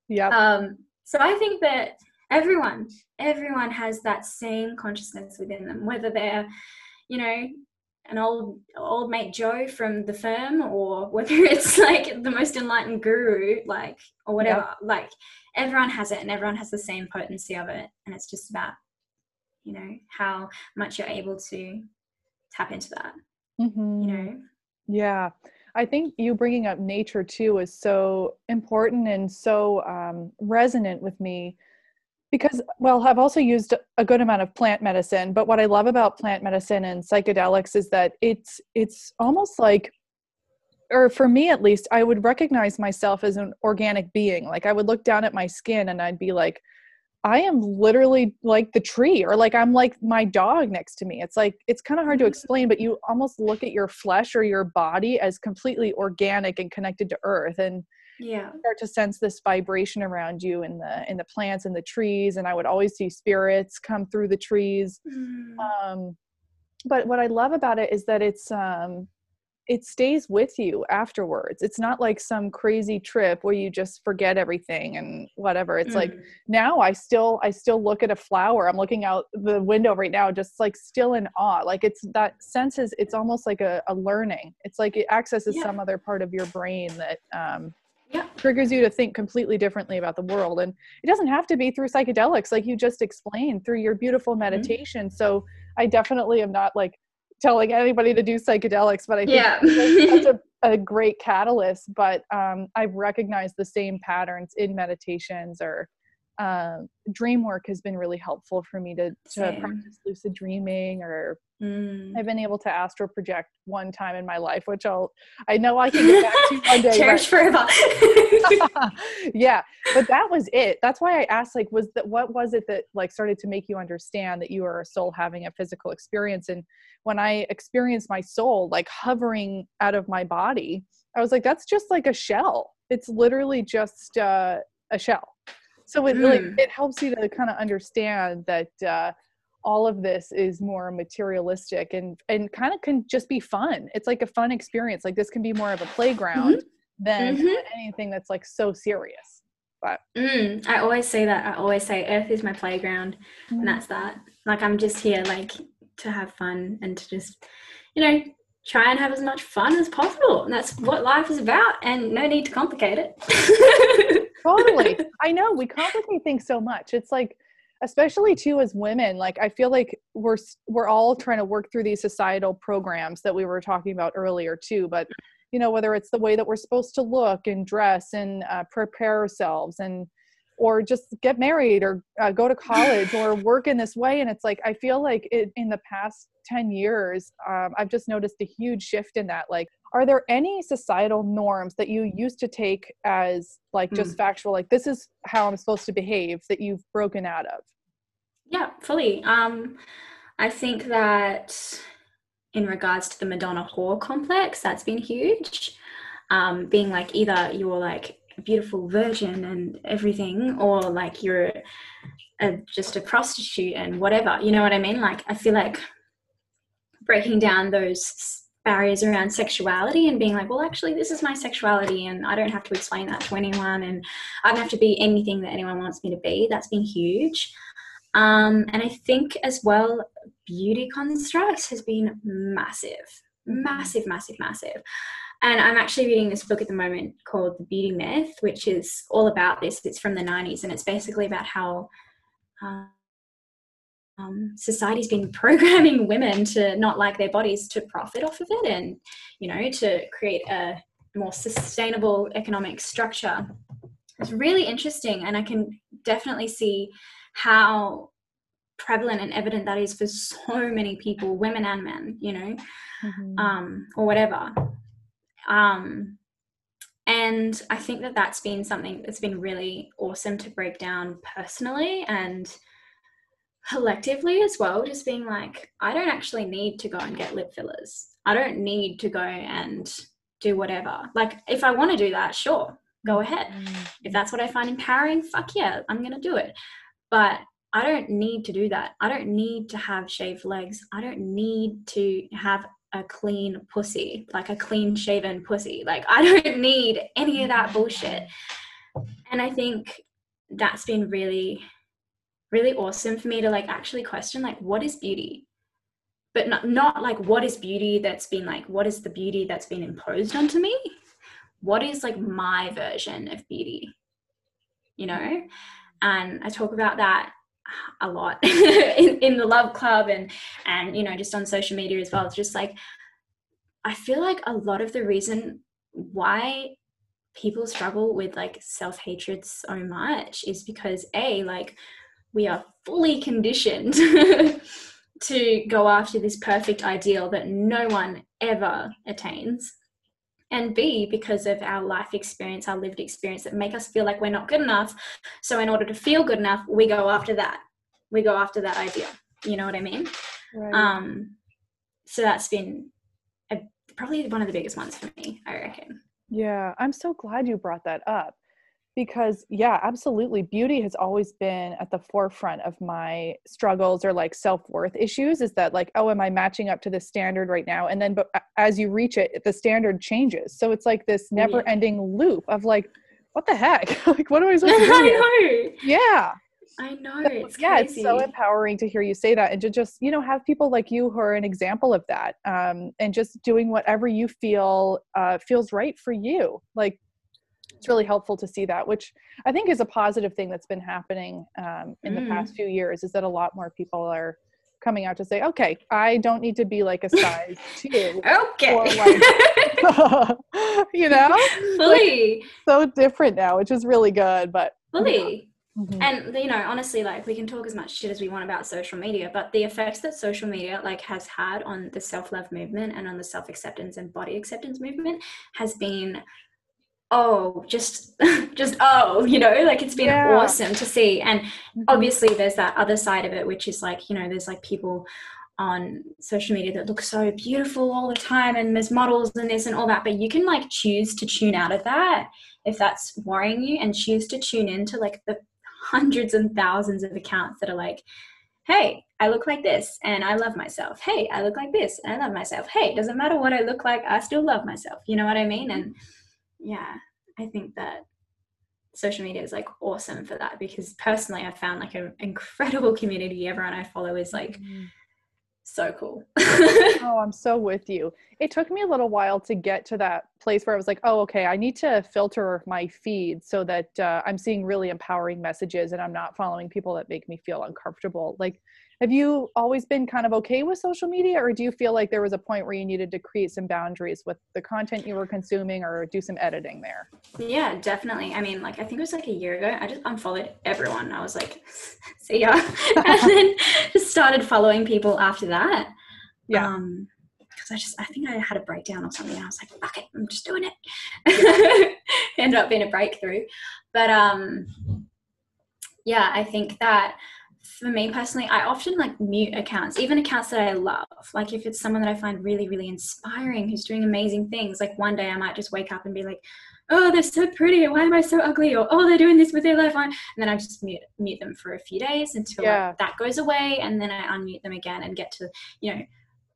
Yep. um, so I think that everyone, everyone has that same consciousness within them, whether they're, you know, an old old mate Joe from the firm, or whether it's like the most enlightened guru, like or whatever. Like everyone has it, and everyone has the same potency of it, and it's just about, you know, how much you're able to tap into that. Mhm. You know, Yeah. I think you bringing up nature too is so important and so um, resonant with me because, well, I've also used a good amount of plant medicine. But what I love about plant medicine and psychedelics is that it's it's almost like, or for me at least, I would recognize myself as an organic being. Like I would look down at my skin and I'd be like, I am literally like the tree, or like I'm like my dog next to me. It's like it's kind of hard to explain, but you almost look at your flesh or your body as completely organic and connected to earth, and yeah, start to sense this vibration around you in the in the plants and the trees. And I would always see spirits come through the trees. Mm, Um, but what I love about it is that it's um, it stays with you afterwards. It's not like some crazy trip where you just forget everything and whatever. It's like mm, now I still I still look at a flower. I'm looking out the window right now, just like still in awe. Like it's that sense is it's almost like a, a learning. It's like it accesses Yeah. some other part of your brain that um, Yeah. triggers you to think completely differently about the world. And it doesn't have to be through psychedelics, like you just explained through your beautiful meditation. So I definitely am not like telling anybody to do psychedelics, but I think yeah. it's such a, a great catalyst but um, i've recognized the same patterns in meditations or um, dream work has been really helpful for me to, to practice lucid dreaming or Mm. I've been able to astral project one time in my life, which I'll I know I can get back to one day. Cherish forever. yeah, but that was it. That's why I asked, like, was that what was it that like started to make you understand that you are a soul having a physical experience? And when I experienced my soul like hovering out of my body, I was like, that's just like a shell. It's literally just uh, a shell. So it like Mm. it helps you to kind of understand that. Uh, all of this is more materialistic and and kind of can just be fun it's like a fun experience like this can be more of a playground than Mhm. anything that's like so serious Mm, I always say that. I always say Earth is my playground, Mm. and that's that. Like I'm just here, like to have fun and to just, you know, try and have as much fun as possible. And that's what life is about. And no need to complicate it. totally. I know we complicate things so much. It's like especially too as women like i feel like we're we're all trying to work through these societal programs that we were talking about earlier too but you know whether it's the way that we're supposed to look and dress and uh, prepare ourselves and or just get married or uh, go to college or work in this way and it's like i feel like it, in the past 10 years um, i've just noticed a huge shift in that like are there any societal norms that you used to take as like just factual like this is how i'm supposed to behave that you've broken out of Yeah, fully. Um, I think that in regards to the Madonna whore complex, that's been huge. Um, being like either you're like beautiful virgin and everything, or like you're a, just a prostitute and whatever. You know what I mean? Like I feel like breaking down those barriers around sexuality and being like, well, actually, this is my sexuality, and I don't have to explain that to anyone, and I don't have to be anything that anyone wants me to be. That's been huge. Um, and I think as well, beauty constructs has been massive, massive, massive, massive. And I'm actually reading this book at the moment called The Beauty Myth, which is all about this. It's from the 90s, and it's basically about how uh, um, society's been programming women to not like their bodies to profit off of it and, you know, to create a more sustainable economic structure. It's really interesting, and I can definitely see how prevalent and evident that is for so many people, women and men, you know, um, or whatever. Um, and I think that that's been something that's been really awesome to break down personally and collectively as well. Just being like, I don't actually need to go and get lip fillers. I don't need to go and do whatever. Like, if I want to do that, sure, go ahead. If that's what I find empowering, fuck yeah, I'm going to do it. But I don't need to do that. I don't need to have shaved legs. I don't need to have a clean pussy, like a clean shaven pussy. Like, I don't need any of that bullshit. And I think that's been really, really awesome for me to like actually question, like, what is beauty? But not, not like what is beauty that's been like, what is the beauty that's been imposed onto me? What is like my version of beauty? You know? And I talk about that a lot in, in the love club and and you know just on social media as well. It's just like i feel like a lot of the reason why people struggle with like self-hatred so much is because a like we are fully conditioned to go after this perfect ideal that no one ever attains and b because of our life experience our lived experience that make us feel like we're not good enough. So in order to feel good enough we go after that. We go after that idea. You know what i mean? Right. um so that's been a, probably one of the biggest ones for me i reckon. Yeah, I'm so glad you brought that up because, yeah, absolutely. Beauty has always been at the forefront of my struggles or like self worth issues. Is that like, oh, am I matching up to the standard right now? And then, but as you reach it, the standard changes. So it's like this never ending loop of like, what the heck? like, what am I supposed to do i Yeah. i know So, it's yeah, crazy. it's so empowering to hear you say that and to just, you know, have people like you who are an example of that um, and just doing whatever you feel uh, feels right for you. Like, it's really helpful to see that, which I think is a positive thing that's been happening um, in Mm. the past few years is that a lot more people are coming out to say, okay, I don't need to be like a size two. okay Or you know, fully so different now, which is really good. But fully Mm-hmm. And you know, honestly, like we can talk as much shit as we want about social media, but the effects that social media like has had on the self-love movement and on the self-acceptance and body acceptance movement has been oh just just oh you know like it's been yeah. awesome to see and mm-hmm. obviously there's that other side of it which is like you know there's like people on social media that look so beautiful all the time and there's models and this and all that but you can like choose to tune out of that if that's worrying you and choose to tune into like the hundreds and thousands of accounts that are like, hey, I look like this and I love myself. Hey, I look like this and I love myself. Hey, doesn't matter what I look like, I still love myself. You know what I mean? And yeah, I think that social media is like awesome for that because personally I found like an incredible community. Everyone I follow is like mm-hmm so cool. oh, I'm so with you. It took me a little while to get to that place where I was like, oh, okay, I need to filter my feed so that uh, I'm seeing really empowering messages and I'm not following people that make me feel uncomfortable. Like, have you always been kind of okay with social media or do you feel like there was a point where you needed to create some boundaries with the content you were consuming or do some editing there yeah definitely i mean like i think it was like a year ago i just unfollowed everyone i was like see ya and then just started following people after that yeah um because I just I think I had a breakdown or something. I was like, fuck it, I'm just doing it. Ended up being a breakthrough. But um yeah, I think that for me personally, I often like mute accounts, even accounts that I love. Like if it's someone that I find really, really inspiring, who's doing amazing things, like one day I might just wake up and be like, oh, they're so pretty. Why am I so ugly? Or oh, they're doing this with their life. On. And then I just mute, mute them for a few days until yeah. like, that goes away. And then I unmute them again and get to, you know,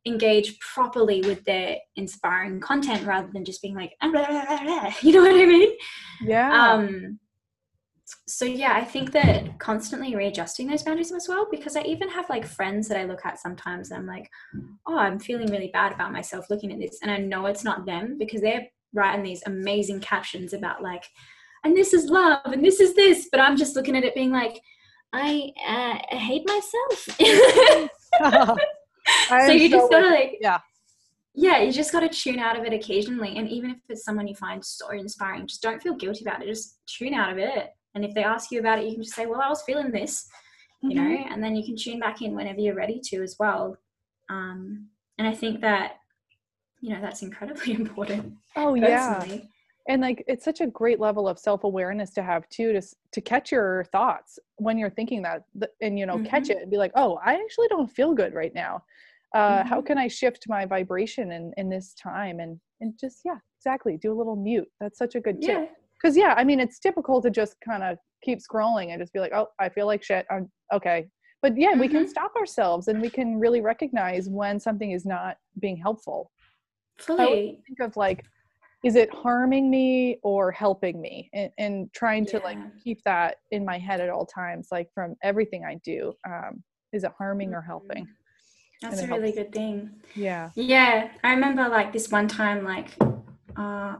engage properly with their inspiring content rather than just being like, you know what I mean? Yeah. Um, so yeah i think that constantly readjusting those boundaries as well because i even have like friends that i look at sometimes and i'm like oh i'm feeling really bad about myself looking at this and i know it's not them because they're writing these amazing captions about like and this is love and this is this but i'm just looking at it being like i uh, hate myself so you just gotta like yeah yeah, you just got to tune out of it occasionally. And even if it's someone you find so inspiring, just don't feel guilty about it. Just tune out of it and if they ask you about it, you can just say, well, I was feeling this, you mm-hmm. know, and then you can tune back in whenever you're ready to as well. Um, and I think that, you know, that's incredibly important. Oh, personally. yeah. And like, it's such a great level of self awareness to have too, to, to catch your thoughts when you're thinking that and, you know, mm-hmm. catch it and be like, oh, I actually don't feel good right now. Uh, mm-hmm. How can I shift my vibration in, in this time? And, and just, yeah, exactly. Do a little mute. That's such a good tip. Yeah because yeah i mean it's typical to just kind of keep scrolling and just be like oh i feel like shit i'm okay but yeah mm-hmm. we can mm-hmm. stop ourselves and we can really recognize when something is not being helpful fully think of like is it harming me or helping me and, and trying yeah. to like keep that in my head at all times like from everything i do um, is it harming mm-hmm. or helping that's a really good thing yeah yeah i remember like this one time like uh,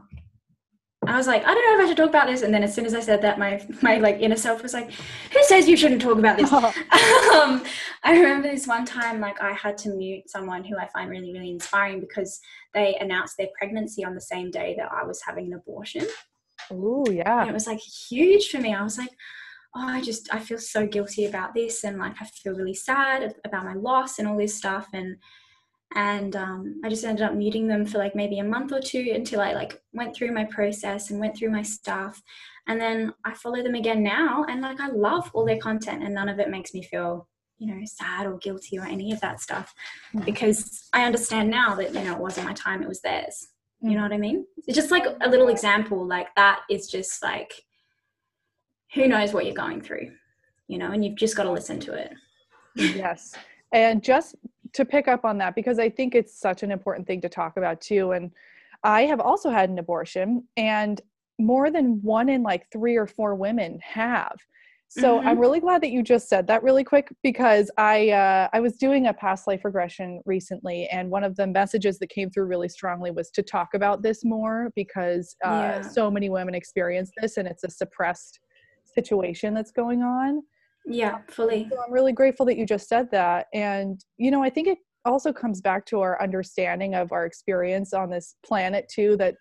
I was like, I don't know if I should talk about this. And then as soon as I said that, my my like inner self was like, Who says you shouldn't talk about this? um, I remember this one time, like I had to mute someone who I find really really inspiring because they announced their pregnancy on the same day that I was having an abortion. Oh yeah. And it was like huge for me. I was like, oh, I just I feel so guilty about this, and like I feel really sad about my loss and all this stuff, and and um, i just ended up muting them for like maybe a month or two until i like went through my process and went through my stuff. And then i follow them again now and like i love all their content and none of it makes me feel you know sad or guilty or any of that stuff mm-hmm. because i understand now that you know it wasn't my time it was theirs. You know mm. what i mean? It's just like a little example like that is just like who knows what you're going through you know and you've just got to listen to it. Yes. And just to pick up on that because I think it's such an important thing to talk about too. And I have also had an abortion, and more than one in like three or four women have. So mm-hmm. I'm really glad that you just said that really quick because I uh, I was doing a past life regression recently, and one of the messages that came through really strongly was to talk about this more because uh, yeah. so many women experience this, and it's a suppressed situation that's going on. Yeah, fully. So I'm really grateful that you just said that. And, you know, I think it also comes back to our understanding of our experience on this planet, too, that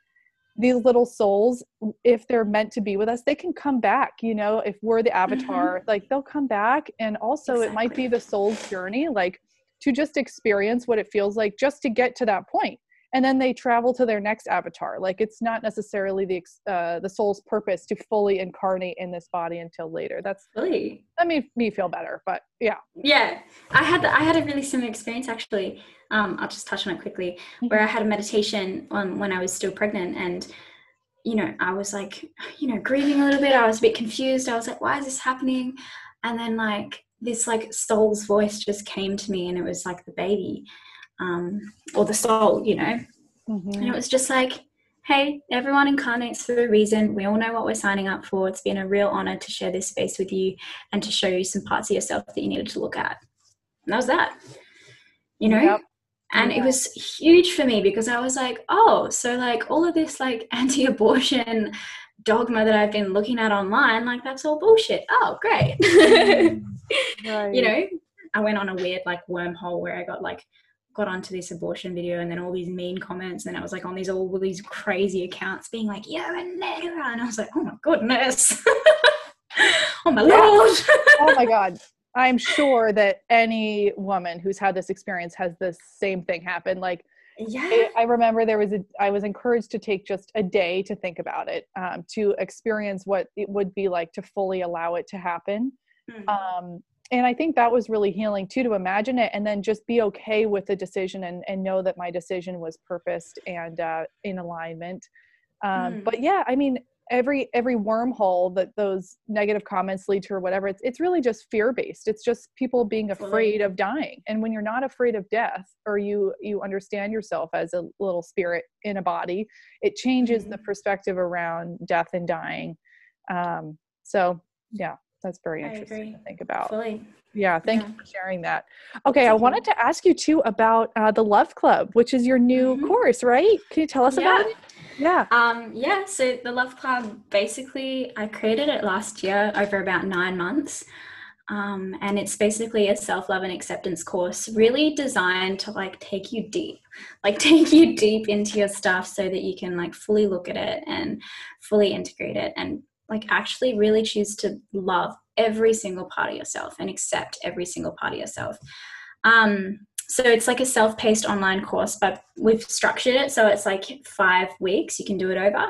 these little souls if they're meant to be with us they can come back you know if we're the Mm-hmm. avatar like they'll come back and also it might be the soul's journey like to just experience what it feels like just to get to that point and then they travel to their next avatar like it's not necessarily the uh, the soul's purpose to fully incarnate in this body until later that's Really? that made me feel better but yeah Yeah, I had I had a really similar experience actually. Um, I'll just touch on it quickly. Where I had a meditation on when I was still pregnant, and you know, I was like, you know, grieving a little bit. I was a bit confused. I was like, why is this happening? And then like this like soul's voice just came to me, and it was like the baby, um, or the soul, you know, Mhm. and it was just like. Hey, everyone incarnates for a reason. We all know what we're signing up for. It's been a real honor to share this space with you and to show you some parts of yourself that you needed to look at. And that was that. You know? Yep. And Yeah. it was huge for me because I was like, oh, so like all of this like anti abortion dogma that I've been looking at online, like that's all bullshit. Oh, great. right. you know, I went on a weird like wormhole where I got like got onto this abortion video and then all these mean comments and I was like on these all these crazy accounts being like, You're a nigger and I was like, Oh my goodness. oh my Yeah. lord. oh my god i'm sure that any woman who's had this experience has the same thing happen like yeah. I- I remember there was a I was encouraged to take just a day to think about it, um, to experience what it would be like to fully allow it to happen. Mm. Um, and I think that was really healing too, to imagine it and then just be okay with the decision and, and know that my decision was purposed and uh, in alignment. Um, Mm. But yeah, I mean, every every wormhole that those negative comments lead to or whatever, it's it's really just fear based. It's just people being afraid of dying. And when you're not afraid of death, or you you understand yourself as a little spirit in a body, it changes the Mhm. perspective around death and dying. Um, so yeah, that's very interesting to think about. Fully. Yeah, thank Yeah. you for sharing that. Okay, I wanted to ask you too about uh, the Love Club, which is your new Mhm. course, right? Can you tell us about Yeah. it? Yeah. Um, yeah, so the Love Club basically, I created it last year over about nine months. Um, and it's basically a self love and acceptance course, really designed to like take you deep, like take you deep into your stuff so that you can like fully look at it and fully integrate it and like actually really choose to love every single part of yourself and accept every single part of yourself. Um, so it's like a self-paced online course, but we've structured it so it's like five weeks. You can do it over,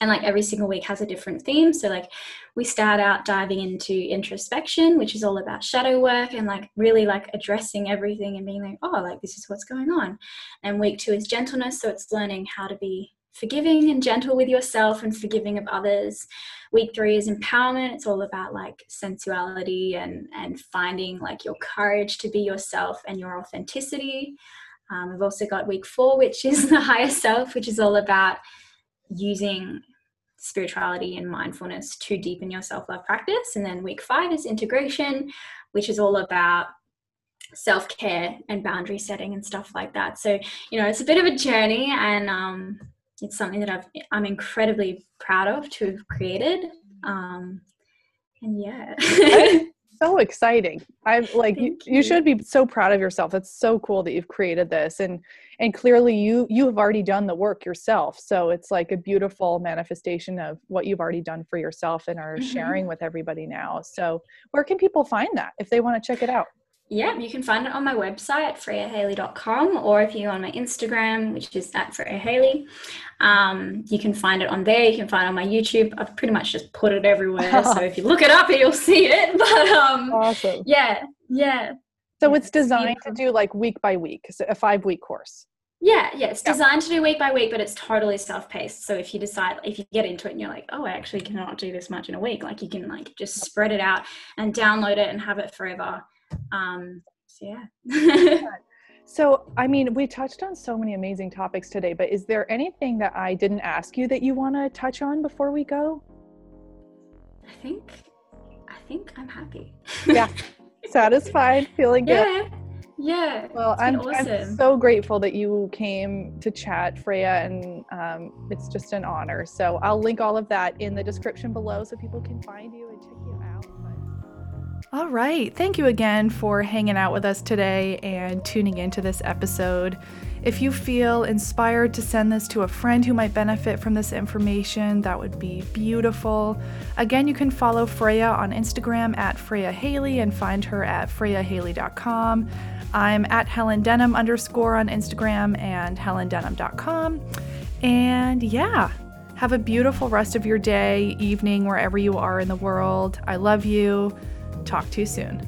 and like every single week has a different theme. So like we start out diving into introspection, which is all about shadow work and like really like addressing everything and being like, oh, like this is what's going on. And week two is gentleness, so it's learning how to be forgiving and gentle with yourself and forgiving of others. Week three is empowerment. It's all about like sensuality and and finding like your courage to be yourself and your authenticity. Um, we've also got week four, which is the higher self, which is all about using spirituality and mindfulness to deepen your self love practice. And then week five is integration, which is all about self care and boundary setting and stuff like that. So, you know, it's a bit of a journey and um, it's something that I've, I'm incredibly proud of to have created. Um, and yeah. So exciting. I'm like you, you you. should be so proud of yourself. That's so cool that you've created this and and clearly you you have already done the work yourself. So it's like a beautiful manifestation of what you've already done for yourself and are Mhm. sharing with everybody now. So where can people find that if they want to check it out? Yeah, you can find it on my website, freyahaley.com, or if you're on my Instagram, which is at Freya Haley, um, you can find it on there. You can find it on my YouTube. I've pretty much just put it everywhere. so if you look it up, you'll see it. But um, Awesome. yeah, yeah, So it's designed to do like week by week, so a five week course. yeah, yeah. It's Yeah. designed to do week by week, but it's totally self-paced. So if you decide, if you get into it and you're like, oh, I actually cannot do this much in a week, like you can like just spread it out and download it and have it forever. Um, so yeah. So, I mean, we touched on so many amazing topics today, but is there anything that I didn't ask you that you want to touch on before we go? I think I think I'm happy. Yeah. Satisfied, feeling good. yeah. Yeah. Well, I'm, I'm so grateful that you came to chat, Freya, and um, it's just an honor. So I'll link all of that in the description below so people can find you and check you out. All right. Thank you again for hanging out with us today and tuning into this episode. If you feel inspired to send this to a friend who might benefit from this information, that would be beautiful. Again, you can follow Freya on Instagram at Freya Haley and find her at freyahaley.com. I'm at Helen Denham underscore on Instagram and helendenham.com. And yeah, have a beautiful rest of your day, evening, wherever you are in the world. I love you. Talk to you soon.